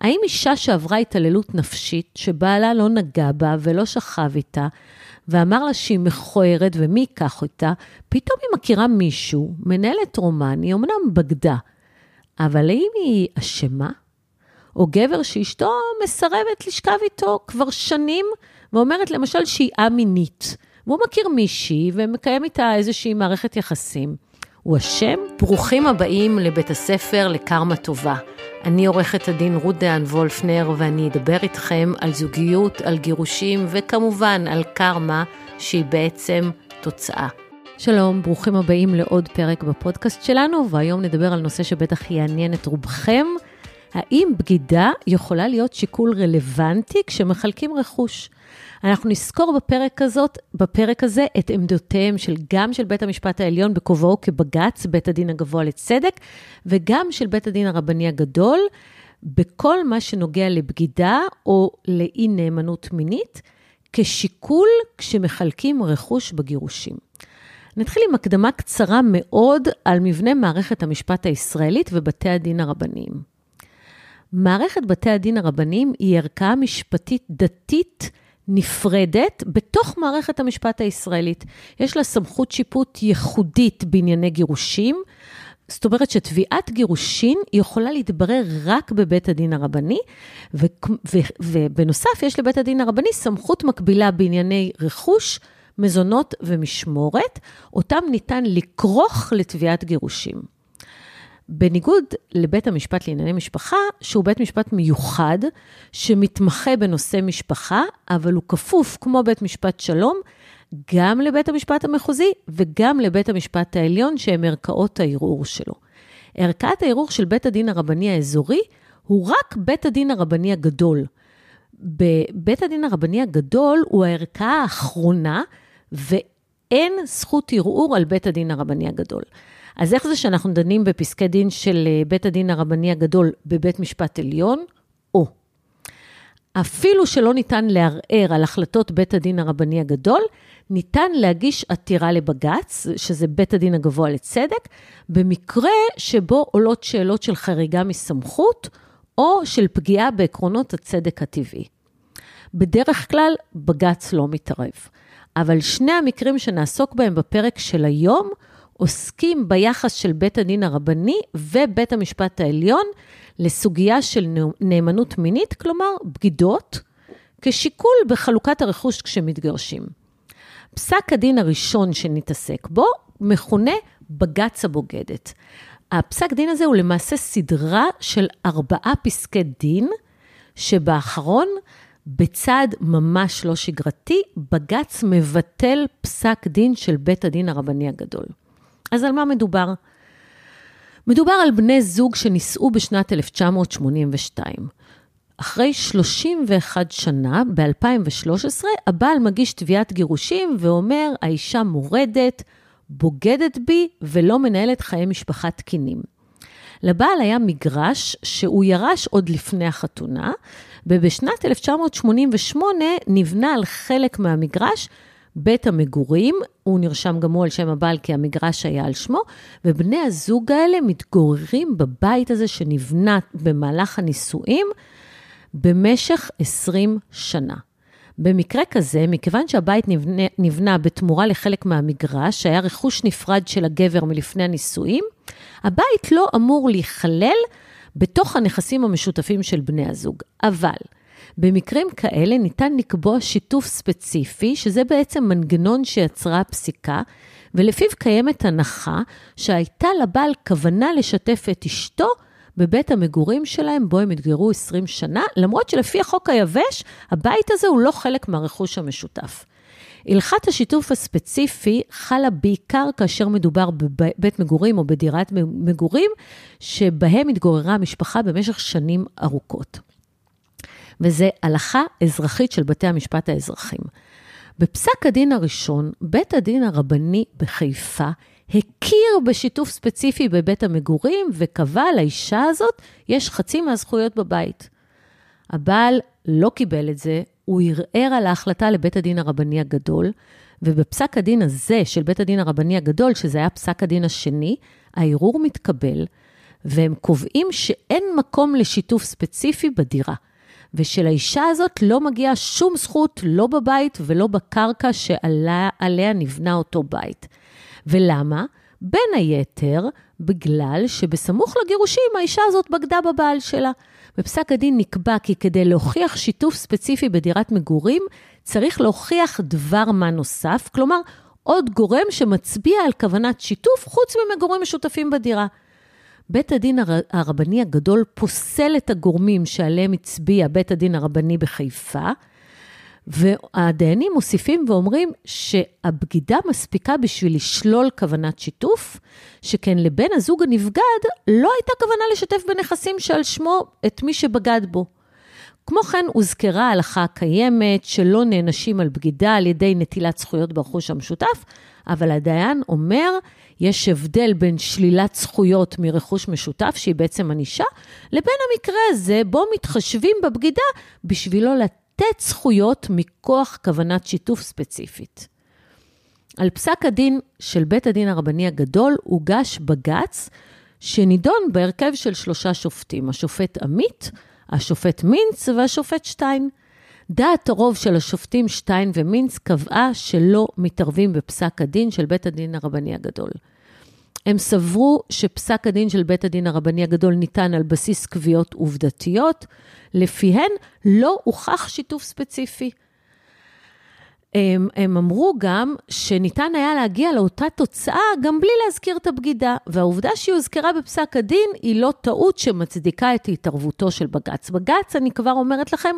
האם אישה שעברה התעללות נפשית, שבעלה לא נגע בה ולא שכב איתה, ואמר לה שהיא מכוערת ומי ייקח אותה, פתאום היא מכירה מישהו, מנהלת רומן, היא אמנם בגדה, אבל האם היא אשמה? או גבר שאשתו מסרבת לשכב איתו כבר שנים, ואומרת למשל שהיא א-מינית, והוא מכיר מישהי ומקיים איתה איזושהי מערכת יחסים. הוא אשם? ברוכים הבאים לבית הספר לקרמה טובה. אני עורכת הדין רות דהן וולפנר, ואני אדבר איתכם על זוגיות, על גירושים, וכמובן על קרמה, שהיא בעצם תוצאה. שלום, ברוכים הבאים לעוד פרק בפודקאסט שלנו, והיום נדבר על נושא שבטח יעניין את רובכם. האם בגידה יכולה להיות שיקול רלוונטי כשמחלקים רכוש? אנחנו נזכור בפרק, הזאת, בפרק הזה את עמדותיהם של, גם של בית המשפט העליון בכובעו כבג"ץ, בית הדין הגבוה לצדק, וגם של בית הדין הרבני הגדול, בכל מה שנוגע לבגידה או לאי נאמנות מינית, כשיקול כשמחלקים רכוש בגירושים. נתחיל עם הקדמה קצרה מאוד על מבנה מערכת המשפט הישראלית ובתי הדין הרבניים. מערכת בתי הדין הרבניים היא ערכאה משפטית דתית נפרדת בתוך מערכת המשפט הישראלית. יש לה סמכות שיפוט ייחודית בענייני גירושים. זאת אומרת שתביעת גירושין יכולה להתברר רק בבית הדין הרבני, ובנוסף יש לבית הדין הרבני סמכות מקבילה בענייני רכוש, מזונות ומשמורת, אותם ניתן לכרוך לתביעת גירושים. בניגוד לבית המשפט לענייני משפחה, שהוא בית משפט מיוחד, שמתמחה בנושא משפחה, אבל הוא כפוף, כמו בית משפט שלום, גם לבית המשפט המחוזי וגם לבית המשפט העליון, שהם ערכאות הערעור שלו. ערכאת הערעור של בית הדין הרבני האזורי הוא רק בית הדין הרבני הגדול. בבית הדין הרבני הגדול הוא הערכאה האחרונה, ואין זכות ערעור על בית הדין הרבני הגדול. אז איך זה שאנחנו דנים בפסקי דין של אה, בית הדין הרבני הגדול בבית משפט עליון? או, אפילו שלא ניתן לערער על החלטות בית הדין הרבני הגדול, ניתן להגיש עתירה לבג"ץ, שזה בית הדין הגבוה לצדק, במקרה שבו עולות שאלות של חריגה מסמכות, או של פגיעה בעקרונות הצדק הטבעי. בדרך כלל, בג"ץ לא מתערב. אבל שני המקרים שנעסוק בהם בפרק של היום, עוסקים ביחס של בית הדין הרבני ובית המשפט העליון לסוגיה של נאמנות מינית, כלומר בגידות, כשיקול בחלוקת הרכוש כשמתגרשים. פסק הדין הראשון שנתעסק בו מכונה בג"ץ הבוגדת. הפסק דין הזה הוא למעשה סדרה של ארבעה פסקי דין, שבאחרון, בצעד ממש לא שגרתי, בג"ץ מבטל פסק דין של בית הדין הרבני הגדול. אז על מה מדובר? מדובר על בני זוג שנישאו בשנת 1982. אחרי 31 שנה, ב-2013, הבעל מגיש תביעת גירושים ואומר, האישה מורדת, בוגדת בי ולא מנהלת חיי משפחה תקינים. לבעל היה מגרש שהוא ירש עוד לפני החתונה, ובשנת 1988 נבנה על חלק מהמגרש בית המגורים, הוא נרשם גם הוא על שם הבעל כי המגרש היה על שמו, ובני הזוג האלה מתגוררים בבית הזה שנבנה במהלך הנישואים במשך 20 שנה. במקרה כזה, מכיוון שהבית נבנה, נבנה בתמורה לחלק מהמגרש, שהיה רכוש נפרד של הגבר מלפני הנישואים, הבית לא אמור להיכלל בתוך הנכסים המשותפים של בני הזוג. אבל במקרים כאלה ניתן לקבוע שיתוף ספציפי, שזה בעצם מנגנון שיצרה הפסיקה, ולפיו קיימת הנחה שהייתה לבעל כוונה לשתף את אשתו בבית המגורים שלהם, בו הם התגרו 20 שנה, למרות שלפי החוק היבש, הבית הזה הוא לא חלק מהרכוש המשותף. הלכת השיתוף הספציפי חלה בעיקר כאשר מדובר בבית מגורים או בדירת מגורים, שבהם התגוררה המשפחה במשך שנים ארוכות. וזה הלכה אזרחית של בתי המשפט האזרחיים. בפסק הדין הראשון, בית הדין הרבני בחיפה הכיר בשיתוף ספציפי בבית המגורים וקבע לאישה הזאת, יש חצי מהזכויות בבית. הבעל לא קיבל את זה, הוא ערער על ההחלטה לבית הדין הרבני הגדול, ובפסק הדין הזה של בית הדין הרבני הגדול, שזה היה פסק הדין השני, הערעור מתקבל, והם קובעים שאין מקום לשיתוף ספציפי בדירה, ושלאישה הזאת לא מגיעה שום זכות, לא בבית ולא בקרקע שעליה נבנה אותו בית. ולמה? בין היתר, בגלל שבסמוך לגירושים האישה הזאת בגדה בבעל שלה. בפסק הדין נקבע כי כדי להוכיח שיתוף ספציפי בדירת מגורים, צריך להוכיח דבר מה נוסף, כלומר, עוד גורם שמצביע על כוונת שיתוף חוץ ממגורים משותפים בדירה. בית הדין הרבני הגדול פוסל את הגורמים שעליהם הצביע בית הדין הרבני בחיפה, והדיינים מוסיפים ואומרים שהבגידה מספיקה בשביל לשלול כוונת שיתוף, שכן לבן הזוג הנבגד לא הייתה כוונה לשתף בנכסים שעל שמו את מי שבגד בו. כמו כן, הוזכרה ההלכה הקיימת שלא נענשים על בגידה על ידי נטילת זכויות ברכוש המשותף, אבל הדיין אומר, יש הבדל בין שלילת זכויות מרכוש משותף, שהיא בעצם ענישה, לבין המקרה הזה בו מתחשבים בבגידה בשבילו לתת זכויות מכוח כוונת שיתוף ספציפית. על פסק הדין של בית הדין הרבני הגדול הוגש בג"ץ שנידון בהרכב של שלושה שופטים, השופט עמית, השופט מינץ והשופט שטיין. דעת הרוב של השופטים שטיין ומינץ קבעה שלא מתערבים בפסק הדין של בית הדין הרבני הגדול. הם סברו שפסק הדין של בית הדין הרבני הגדול ניתן על בסיס קביעות עובדתיות, לפיהן לא הוכח שיתוף ספציפי. הם, הם אמרו גם שניתן היה להגיע לאותה תוצאה גם בלי להזכיר את הבגידה, והעובדה שהיא הוזכרה בפסק הדין היא לא טעות שמצדיקה את התערבותו של בג"ץ. בג"ץ, אני כבר אומרת לכם,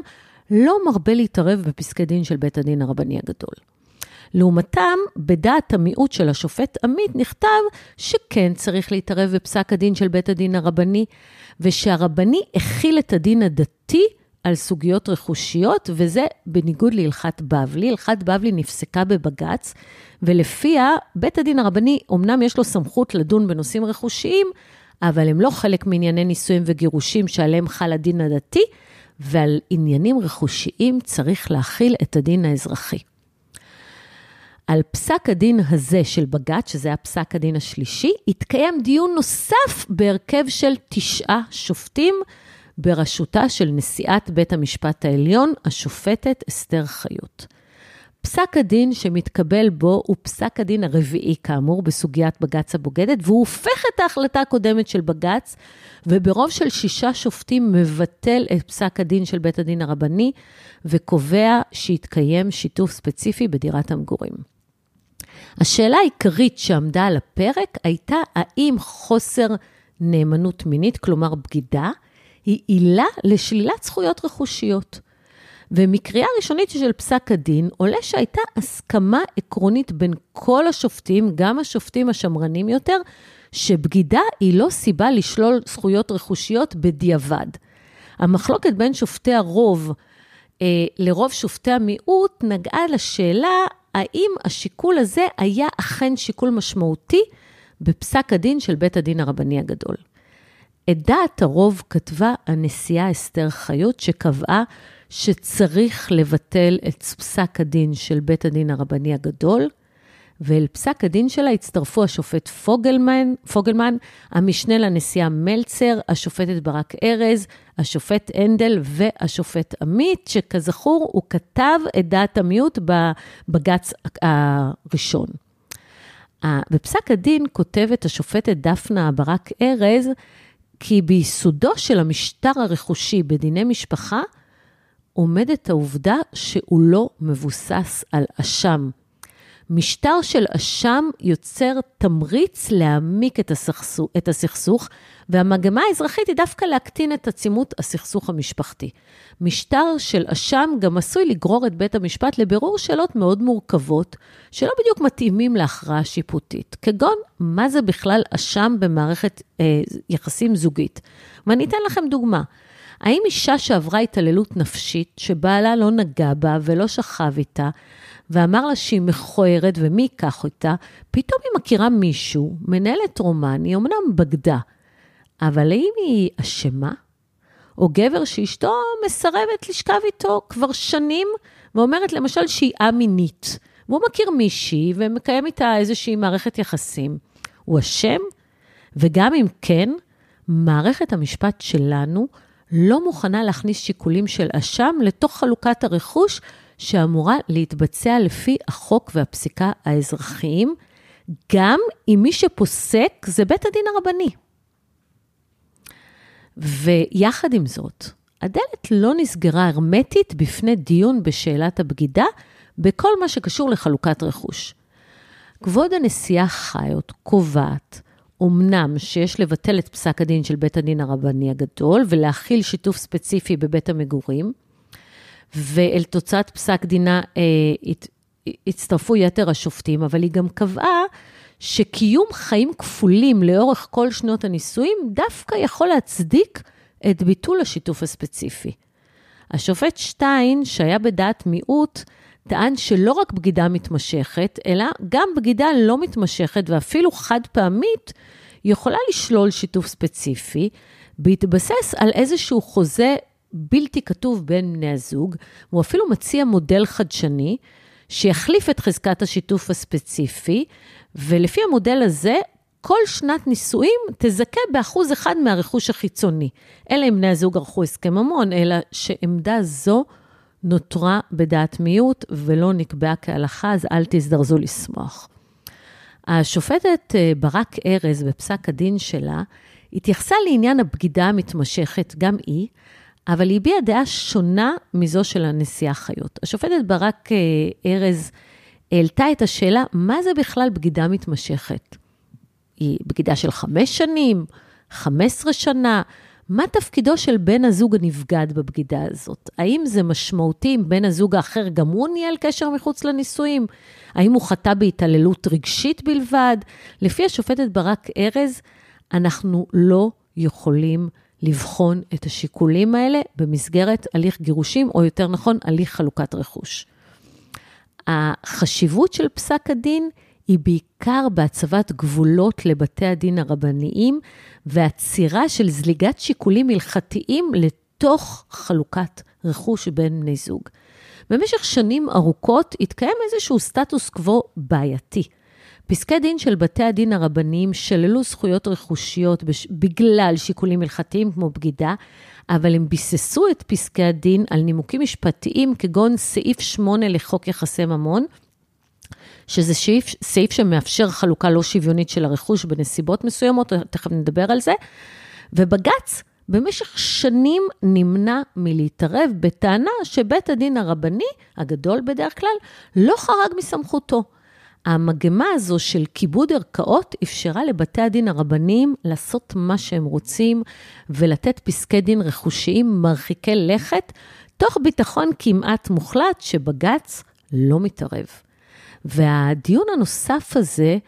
לא מרבה להתערב בפסקי דין של בית הדין הרבני הגדול. לעומתם, בדעת המיעוט של השופט עמית נכתב שכן צריך להתערב בפסק הדין של בית הדין הרבני, ושהרבני הכיל את הדין הדתי על סוגיות רכושיות, וזה בניגוד להלכת בבלי. הלכת בבלי נפסקה בבג"ץ, ולפיה בית הדין הרבני, אמנם יש לו סמכות לדון בנושאים רכושיים, אבל הם לא חלק מענייני נישואים וגירושים שעליהם חל הדין הדתי, ועל עניינים רכושיים צריך להכיל את הדין האזרחי. על פסק הדין הזה של בג"ץ, שזה היה פסק הדין השלישי, התקיים דיון נוסף בהרכב של תשעה שופטים, בראשותה של נשיאת בית המשפט העליון, השופטת אסתר חיות. פסק הדין שמתקבל בו הוא פסק הדין הרביעי, כאמור, בסוגיית בג"ץ הבוגדת, והוא הופך את ההחלטה הקודמת של בג"ץ, וברוב של שישה שופטים מבטל את פסק הדין של בית הדין הרבני, וקובע שיתקיים שיתוף ספציפי בדירת המגורים. השאלה העיקרית שעמדה על הפרק הייתה האם חוסר נאמנות מינית, כלומר בגידה, היא עילה לשלילת זכויות רכושיות. ומקריאה ראשונית של פסק הדין עולה שהייתה הסכמה עקרונית בין כל השופטים, גם השופטים השמרנים יותר, שבגידה היא לא סיבה לשלול זכויות רכושיות בדיעבד. המחלוקת בין שופטי הרוב אה, לרוב שופטי המיעוט נגעה לשאלה האם השיקול הזה היה אכן שיקול משמעותי בפסק הדין של בית הדין הרבני הגדול. את דעת הרוב כתבה הנשיאה אסתר חיות, שקבעה שצריך לבטל את פסק הדין של בית הדין הרבני הגדול, ואל פסק הדין שלה הצטרפו השופט פוגלמן, פוגלמן המשנה לנשיאה מלצר, השופטת ברק ארז, השופט הנדל והשופט עמית, שכזכור, הוא כתב את דעת המיעוט בבג"ץ הראשון. בפסק הדין כותבת השופטת דפנה ברק ארז, כי ביסודו של המשטר הרכושי בדיני משפחה, עומדת העובדה שהוא לא מבוסס על אשם. משטר של אשם יוצר תמריץ להעמיק את הסכסוך, את הסכסוך, והמגמה האזרחית היא דווקא להקטין את עצימות הסכסוך המשפחתי. משטר של אשם גם עשוי לגרור את בית המשפט לבירור שאלות מאוד מורכבות, שלא בדיוק מתאימים להכרעה שיפוטית, כגון מה זה בכלל אשם במערכת אה, יחסים זוגית. ואני אתן לכם דוגמה. האם אישה שעברה התעללות נפשית, שבעלה לא נגע בה ולא שכב איתה, ואמר לה שהיא מכוערת ומי ייקח אותה, פתאום היא מכירה מישהו, מנהלת רומן, היא אמנם בגדה, אבל האם היא אשמה? או גבר שאשתו מסרבת לשכב איתו כבר שנים, ואומרת למשל שהיא א-מינית, והוא מכיר מישהי ומקיים איתה איזושהי מערכת יחסים. הוא אשם? וגם אם כן, מערכת המשפט שלנו לא מוכנה להכניס שיקולים של אשם לתוך חלוקת הרכוש שאמורה להתבצע לפי החוק והפסיקה האזרחיים, גם אם מי שפוסק זה בית הדין הרבני. ויחד עם זאת, הדלת לא נסגרה הרמטית בפני דיון בשאלת הבגידה בכל מה שקשור לחלוקת רכוש. כבוד הנשיאה חיות קובעת, אמנם שיש לבטל את פסק הדין של בית הדין הרבני הגדול ולהכיל שיתוף ספציפי בבית המגורים, ואל תוצאת פסק דינה אה, הת, הצטרפו יתר השופטים, אבל היא גם קבעה שקיום חיים כפולים לאורך כל שנות הנישואים דווקא יכול להצדיק את ביטול השיתוף הספציפי. השופט שטיין, שהיה בדעת מיעוט, טען שלא רק בגידה מתמשכת, אלא גם בגידה לא מתמשכת ואפילו חד פעמית, יכולה לשלול שיתוף ספציפי, בהתבסס על איזשהו חוזה בלתי כתוב בין בני הזוג, הוא אפילו מציע מודל חדשני, שיחליף את חזקת השיתוף הספציפי, ולפי המודל הזה, כל שנת נישואים תזכה באחוז אחד מהרכוש החיצוני. אלא אם בני הזוג ערכו הסכם ממון, אלא שעמדה זו נותרה בדעת מיעוט ולא נקבעה כהלכה, אז אל תזדרזו לשמוח. השופטת אה, ברק ארז, בפסק הדין שלה, התייחסה לעניין הבגידה המתמשכת, גם היא, אבל היא הביעה דעה שונה מזו של הנשיאה חיות. השופטת ברק אה, ארז העלתה את השאלה, מה זה בכלל בגידה מתמשכת? היא בגידה של חמש שנים, חמש עשרה שנה? מה תפקידו של בן הזוג הנבגד בבגידה הזאת? האם זה משמעותי אם בן הזוג האחר גם הוא ניהל קשר מחוץ לנישואים? האם הוא חטא בהתעללות רגשית בלבד? לפי השופטת ברק ארז, אנחנו לא יכולים לבחון את השיקולים האלה במסגרת הליך גירושים, או יותר נכון, הליך חלוקת רכוש. החשיבות של פסק הדין היא בעיקר בהצבת גבולות לבתי הדין הרבניים ועצירה של זליגת שיקולים הלכתיים לתוך חלוקת רכוש בין בני זוג. במשך שנים ארוכות התקיים איזשהו סטטוס קוו בעייתי. פסקי דין של בתי הדין הרבניים שללו זכויות רכושיות בגלל שיקולים הלכתיים כמו בגידה, אבל הם ביססו את פסקי הדין על נימוקים משפטיים כגון סעיף 8 לחוק יחסי ממון, שזה סעיף, סעיף שמאפשר חלוקה לא שוויונית של הרכוש בנסיבות מסוימות, תכף נדבר על זה, ובג"ץ במשך שנים נמנע מלהתערב בטענה שבית הדין הרבני, הגדול בדרך כלל, לא חרג מסמכותו. המגמה הזו של כיבוד ערכאות אפשרה לבתי הדין הרבניים לעשות מה שהם רוצים ולתת פסקי דין רכושיים מרחיקי לכת, תוך ביטחון כמעט מוחלט שבג"ץ לא מתערב. והדיון הנוסף הזה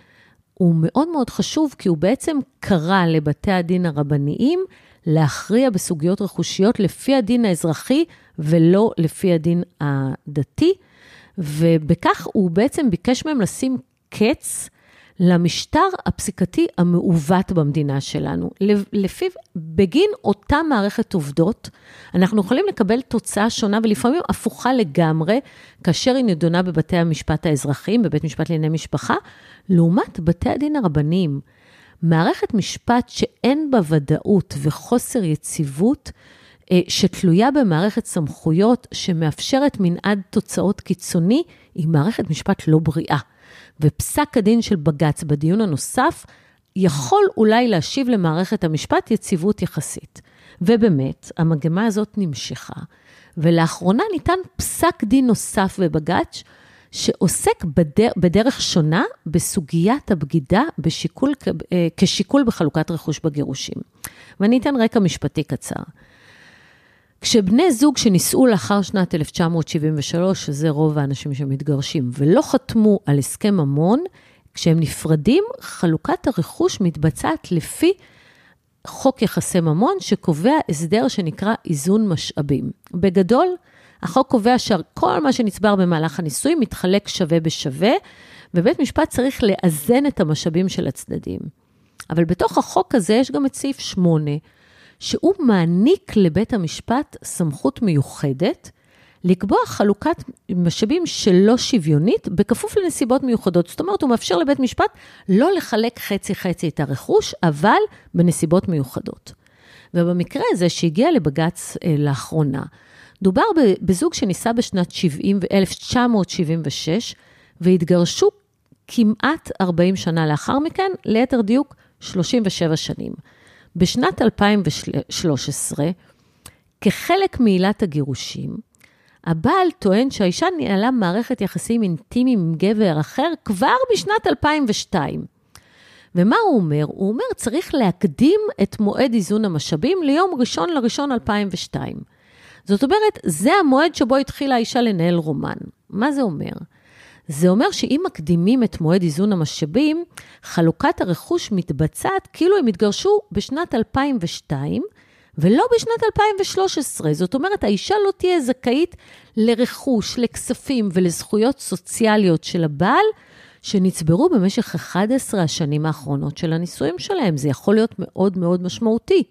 הוא מאוד מאוד חשוב, כי הוא בעצם קרא לבתי הדין הרבניים להכריע בסוגיות רכושיות לפי הדין האזרחי ולא לפי הדין הדתי, ובכך הוא בעצם ביקש מהם לשים קץ למשטר הפסיקתי המעוות במדינה שלנו. לפיו, בגין אותה מערכת עובדות, אנחנו יכולים לקבל תוצאה שונה ולפעמים הפוכה לגמרי, כאשר היא נדונה בבתי המשפט האזרחיים, בבית משפט לענייני משפחה, לעומת בתי הדין הרבניים. מערכת משפט שאין בה ודאות וחוסר יציבות, אה, שתלויה במערכת סמכויות שמאפשרת מנעד תוצאות קיצוני, היא מערכת משפט לא בריאה. ופסק הדין של בג"ץ בדיון הנוסף יכול אולי להשיב למערכת המשפט יציבות יחסית. ובאמת, המגמה הזאת נמשכה, ולאחרונה ניתן פסק דין נוסף בבג"ץ, שעוסק בדר, בדרך שונה בסוגיית הבגידה בשיקול, אה, כשיקול בחלוקת רכוש בגירושים. ואני אתן רקע משפטי קצר. כשבני זוג שנישאו לאחר שנת 1973, שזה רוב האנשים שמתגרשים, ולא חתמו על הסכם ממון, כשהם נפרדים, חלוקת הרכוש מתבצעת לפי חוק יחסי ממון, שקובע הסדר שנקרא איזון משאבים. בגדול, החוק קובע שכל מה שנצבר במהלך הנישואים מתחלק שווה בשווה, ובית משפט צריך לאזן את המשאבים של הצדדים. אבל בתוך החוק הזה יש גם את סעיף 8, שהוא מעניק לבית המשפט סמכות מיוחדת לקבוע חלוקת משאבים שלא שוויונית, בכפוף לנסיבות מיוחדות. זאת אומרת, הוא מאפשר לבית משפט לא לחלק חצי-חצי את הרכוש, אבל בנסיבות מיוחדות. ובמקרה הזה שהגיע לבג"ץ אה, לאחרונה, דובר בזוג שנישא בשנת 70, 1976, והתגרשו כמעט 40 שנה לאחר מכן, ליתר דיוק 37 שנים. בשנת 2013, כחלק מעילת הגירושים, הבעל טוען שהאישה ניהלה מערכת יחסים אינטימיים עם גבר אחר כבר בשנת 2002. ומה הוא אומר? הוא אומר, צריך להקדים את מועד איזון המשאבים ליום ראשון לראשון 2002. זאת אומרת, זה המועד שבו התחילה האישה לנהל רומן. מה זה אומר? זה אומר שאם מקדימים את מועד איזון המשאבים, חלוקת הרכוש מתבצעת כאילו הם התגרשו בשנת 2002, ולא בשנת 2013. זאת אומרת, האישה לא תהיה זכאית לרכוש, לכספים ולזכויות סוציאליות של הבעל, שנצברו במשך 11 השנים האחרונות של הנישואים שלהם. זה יכול להיות מאוד מאוד משמעותי.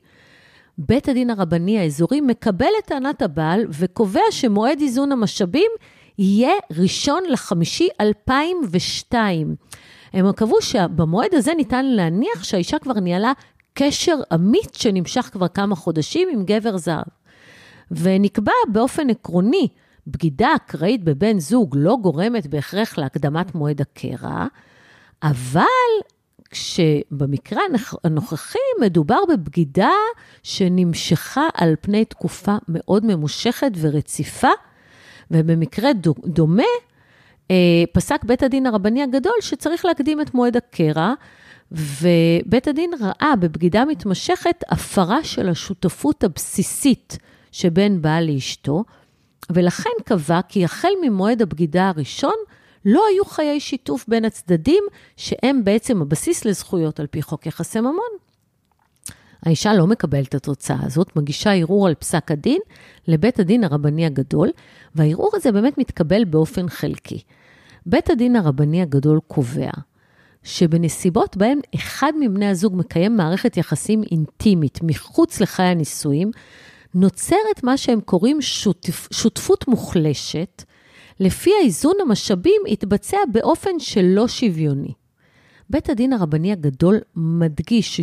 בית הדין הרבני האזורי מקבל את טענת הבעל וקובע שמועד איזון המשאבים יהיה ראשון לחמישי 2002. הם קבעו שבמועד הזה ניתן להניח שהאישה כבר ניהלה קשר אמיץ שנמשך כבר כמה חודשים עם גבר זר. ונקבע באופן עקרוני, בגידה אקראית בבן זוג לא גורמת בהכרח להקדמת מועד הקרע, אבל כשבמקרה הנוכחי מדובר בבגידה שנמשכה על פני תקופה מאוד ממושכת ורציפה, ובמקרה דומה, אה, פסק בית הדין הרבני הגדול שצריך להקדים את מועד הקרע, ובית הדין ראה בבגידה מתמשכת הפרה של השותפות הבסיסית שבין בעל לאשתו, ולכן קבע כי החל ממועד הבגידה הראשון, לא היו חיי שיתוף בין הצדדים, שהם בעצם הבסיס לזכויות על פי חוק יחסי ממון. האישה לא מקבלת את התוצאה הזאת, מגישה ערעור על פסק הדין לבית הדין הרבני הגדול, והערעור הזה באמת מתקבל באופן חלקי. בית הדין הרבני הגדול קובע שבנסיבות בהן אחד מבני הזוג מקיים מערכת יחסים אינטימית מחוץ לחיי הנישואים, נוצרת מה שהם קוראים שותפ, שותפות מוחלשת, לפי האיזון המשאבים יתבצע באופן שלא שוויוני. בית הדין הרבני הגדול מדגיש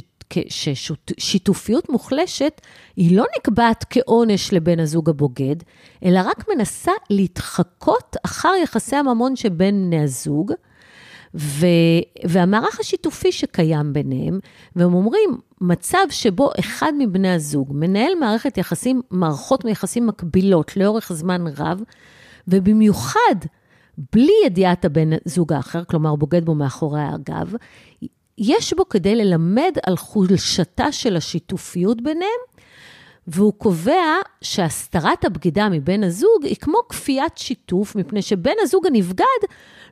ששיתופיות מוחלשת היא לא נקבעת כעונש לבן הזוג הבוגד, אלא רק מנסה להתחקות אחר יחסי הממון שבין בני הזוג, ו, והמערך השיתופי שקיים ביניהם, והם אומרים, מצב שבו אחד מבני הזוג מנהל מערכת יחסים, מערכות מיחסים מקבילות לאורך זמן רב, ובמיוחד בלי ידיעת הבן זוג האחר, כלומר בוגד בו מאחורי הגב, יש בו כדי ללמד על חולשתה של השיתופיות ביניהם, והוא קובע שהסתרת הבגידה מבן הזוג היא כמו כפיית שיתוף, מפני שבן הזוג הנבגד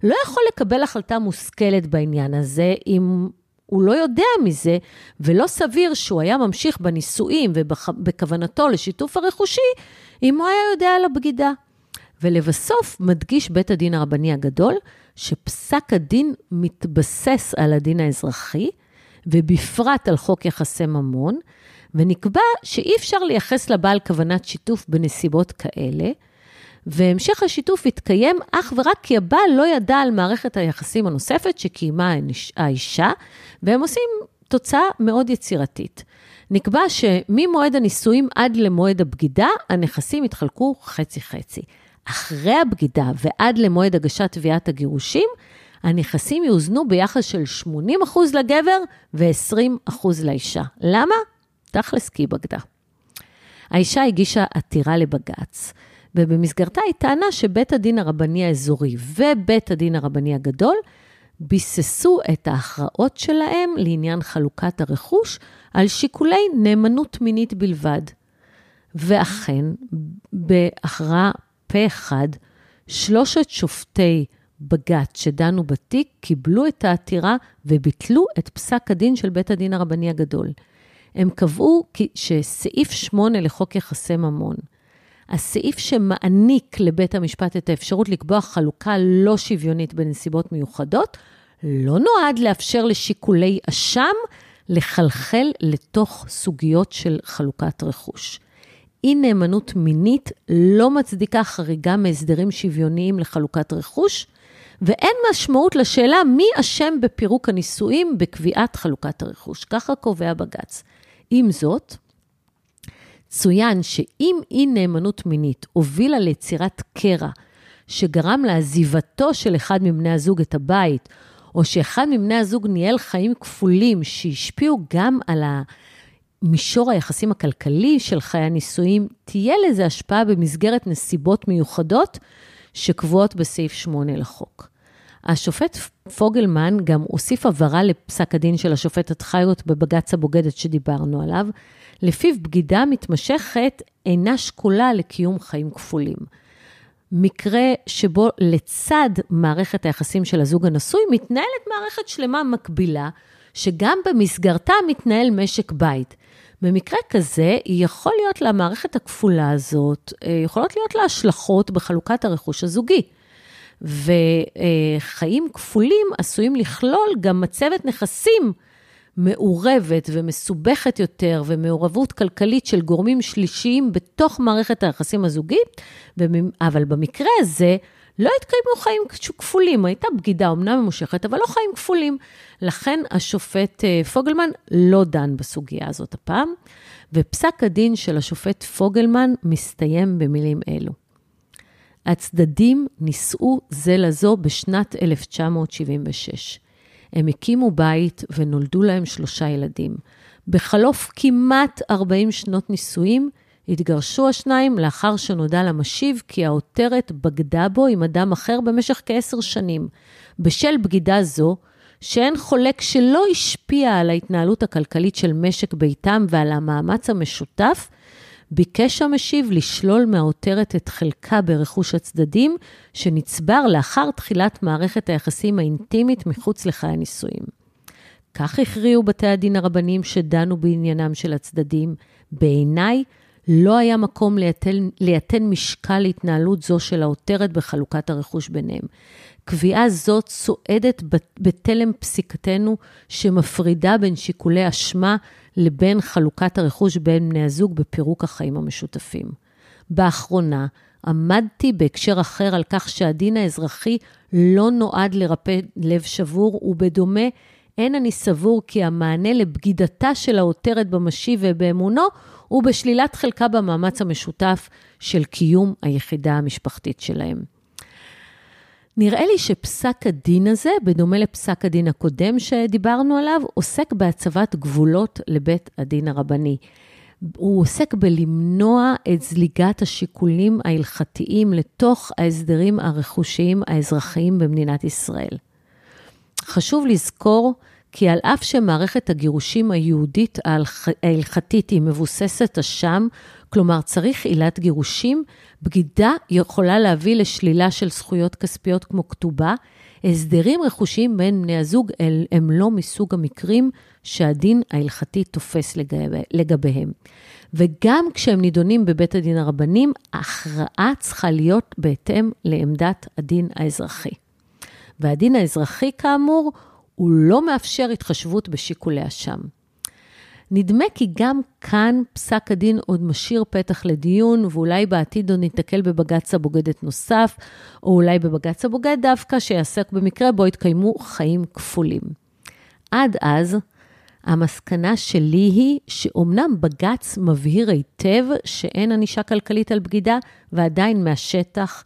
לא יכול לקבל החלטה מושכלת בעניין הזה אם הוא לא יודע מזה, ולא סביר שהוא היה ממשיך בנישואים ובכוונתו לשיתוף הרכושי, אם הוא היה יודע על הבגידה. ולבסוף מדגיש בית הדין הרבני הגדול, שפסק הדין מתבסס על הדין האזרחי, ובפרט על חוק יחסי ממון, ונקבע שאי אפשר לייחס לבעל כוונת שיתוף בנסיבות כאלה, והמשך השיתוף יתקיים אך ורק כי הבעל לא ידע על מערכת היחסים הנוספת שקיימה האישה, והם עושים תוצאה מאוד יצירתית. נקבע שממועד הנישואים עד למועד הבגידה, הנכסים יתחלקו חצי-חצי. אחרי הבגידה ועד למועד הגשת תביעת הגירושים, הנכסים יאוזנו ביחס של 80% לגבר ו-20% לאישה. למה? תכלס כי היא בגדה. האישה הגישה עתירה לבג"ץ, ובמסגרתה היא טענה שבית הדין הרבני האזורי ובית הדין הרבני הגדול ביססו את ההכרעות שלהם לעניין חלוקת הרכוש על שיקולי נאמנות מינית בלבד. ואכן, בהכרעה פה אחד, שלושת שופטי בג"ץ שדנו בתיק קיבלו את העתירה וביטלו את פסק הדין של בית הדין הרבני הגדול. הם קבעו שסעיף 8 לחוק יחסי ממון, הסעיף שמעניק לבית המשפט את האפשרות לקבוע חלוקה לא שוויונית בנסיבות מיוחדות, לא נועד לאפשר לשיקולי אשם לחלחל לתוך סוגיות של חלוקת רכוש. אי נאמנות מינית לא מצדיקה חריגה מהסדרים שוויוניים לחלוקת רכוש, ואין משמעות לשאלה מי אשם בפירוק הנישואים בקביעת חלוקת הרכוש. ככה קובע בג"ץ. עם זאת, צוין שאם אי נאמנות מינית הובילה ליצירת קרע שגרם לעזיבתו של אחד מבני הזוג את הבית, או שאחד מבני הזוג ניהל חיים כפולים שהשפיעו גם על המישור היחסים הכלכלי של חיי הנישואים, תהיה לזה השפעה במסגרת נסיבות מיוחדות שקבועות בסעיף 8 לחוק. השופט פוגלמן גם הוסיף הבהרה לפסק הדין של השופטת חיות בבג"ץ הבוגדת שדיברנו עליו, לפיו בגידה מתמשכת אינה שקולה לקיום חיים כפולים. מקרה שבו לצד מערכת היחסים של הזוג הנשוי מתנהלת מערכת שלמה מקבילה, שגם במסגרתה מתנהל משק בית. במקרה כזה, יכול להיות למערכת הכפולה הזאת, אה, יכולות להיות לה השלכות בחלוקת הרכוש הזוגי. וחיים כפולים עשויים לכלול גם מצבת נכסים מעורבת ומסובכת יותר, ומעורבות כלכלית של גורמים שלישיים בתוך מערכת היחסים הזוגית, אבל במקרה הזה, לא התקיימו חיים כפולים, הייתה בגידה אמנם ממושכת, אבל לא חיים כפולים. לכן השופט אה, פוגלמן לא דן בסוגיה הזאת הפעם, ופסק הדין של השופט פוגלמן מסתיים במילים אלו. הצדדים נישאו זה לזו בשנת 1976. הם הקימו בית ונולדו להם שלושה ילדים. בחלוף כמעט 40 שנות נישואים, התגרשו השניים לאחר שנודע למשיב כי העותרת בגדה בו עם אדם אחר במשך כעשר שנים. בשל בגידה זו, שאין חולק שלא השפיעה על ההתנהלות הכלכלית של משק ביתם ועל המאמץ המשותף, ביקש המשיב לשלול מהעותרת את חלקה ברכוש הצדדים, שנצבר לאחר תחילת מערכת היחסים האינטימית מחוץ לחיי הנישואים. כך הכריעו בתי הדין הרבניים שדנו בעניינם של הצדדים. בעיניי, לא היה מקום לייתן, לייתן משקל להתנהלות זו של העותרת בחלוקת הרכוש ביניהם. קביעה זו צועדת בתלם פסיקתנו שמפרידה בין שיקולי אשמה לבין חלוקת הרכוש בין בני הזוג בפירוק החיים המשותפים. באחרונה עמדתי בהקשר אחר על כך שהדין האזרחי לא נועד לרפא לב שבור, ובדומה אין אני סבור כי המענה לבגידתה של העותרת במשיב ובאמונו הוא בשלילת חלקה במאמץ המשותף של קיום היחידה המשפחתית שלהם. נראה לי שפסק הדין הזה, בדומה לפסק הדין הקודם שדיברנו עליו, עוסק בהצבת גבולות לבית הדין הרבני. הוא עוסק בלמנוע את זליגת השיקולים ההלכתיים לתוך ההסדרים הרכושיים האזרחיים במדינת ישראל. חשוב לזכור כי על אף שמערכת הגירושים היהודית ההלכתית היא מבוססת אשם, כלומר צריך עילת גירושים, בגידה יכולה להביא לשלילה של זכויות כספיות כמו כתובה. הסדרים רכושיים בין בני הזוג הם לא מסוג המקרים שהדין ההלכתי תופס לגביהם. וגם כשהם נידונים בבית הדין הרבנים, ההכרעה צריכה להיות בהתאם לעמדת הדין האזרחי. והדין האזרחי, כאמור, הוא לא מאפשר התחשבות בשיקולי אשם. נדמה כי גם כאן פסק הדין עוד משאיר פתח לדיון, ואולי בעתיד עוד ניתקל בבג"ץ הבוגדת נוסף, או אולי בבג"ץ הבוגד דווקא, שיעסק במקרה בו יתקיימו חיים כפולים. עד אז, המסקנה שלי היא שאומנם בג"ץ מבהיר היטב שאין ענישה כלכלית על בגידה, ועדיין מהשטח,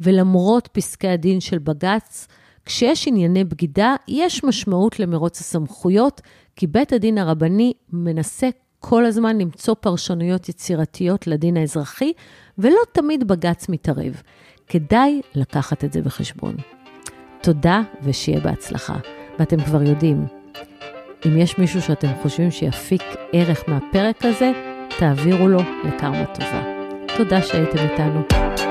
ולמרות פסקי הדין של בג"ץ, כשיש ענייני בגידה, יש משמעות למרוץ הסמכויות, כי בית הדין הרבני מנסה כל הזמן למצוא פרשנויות יצירתיות לדין האזרחי, ולא תמיד בג"ץ מתערב. כדאי לקחת את זה בחשבון. תודה ושיהיה בהצלחה. ואתם כבר יודעים, אם יש מישהו שאתם חושבים שיפיק ערך מהפרק הזה, תעבירו לו לקרמה טובה. תודה שהייתם איתנו.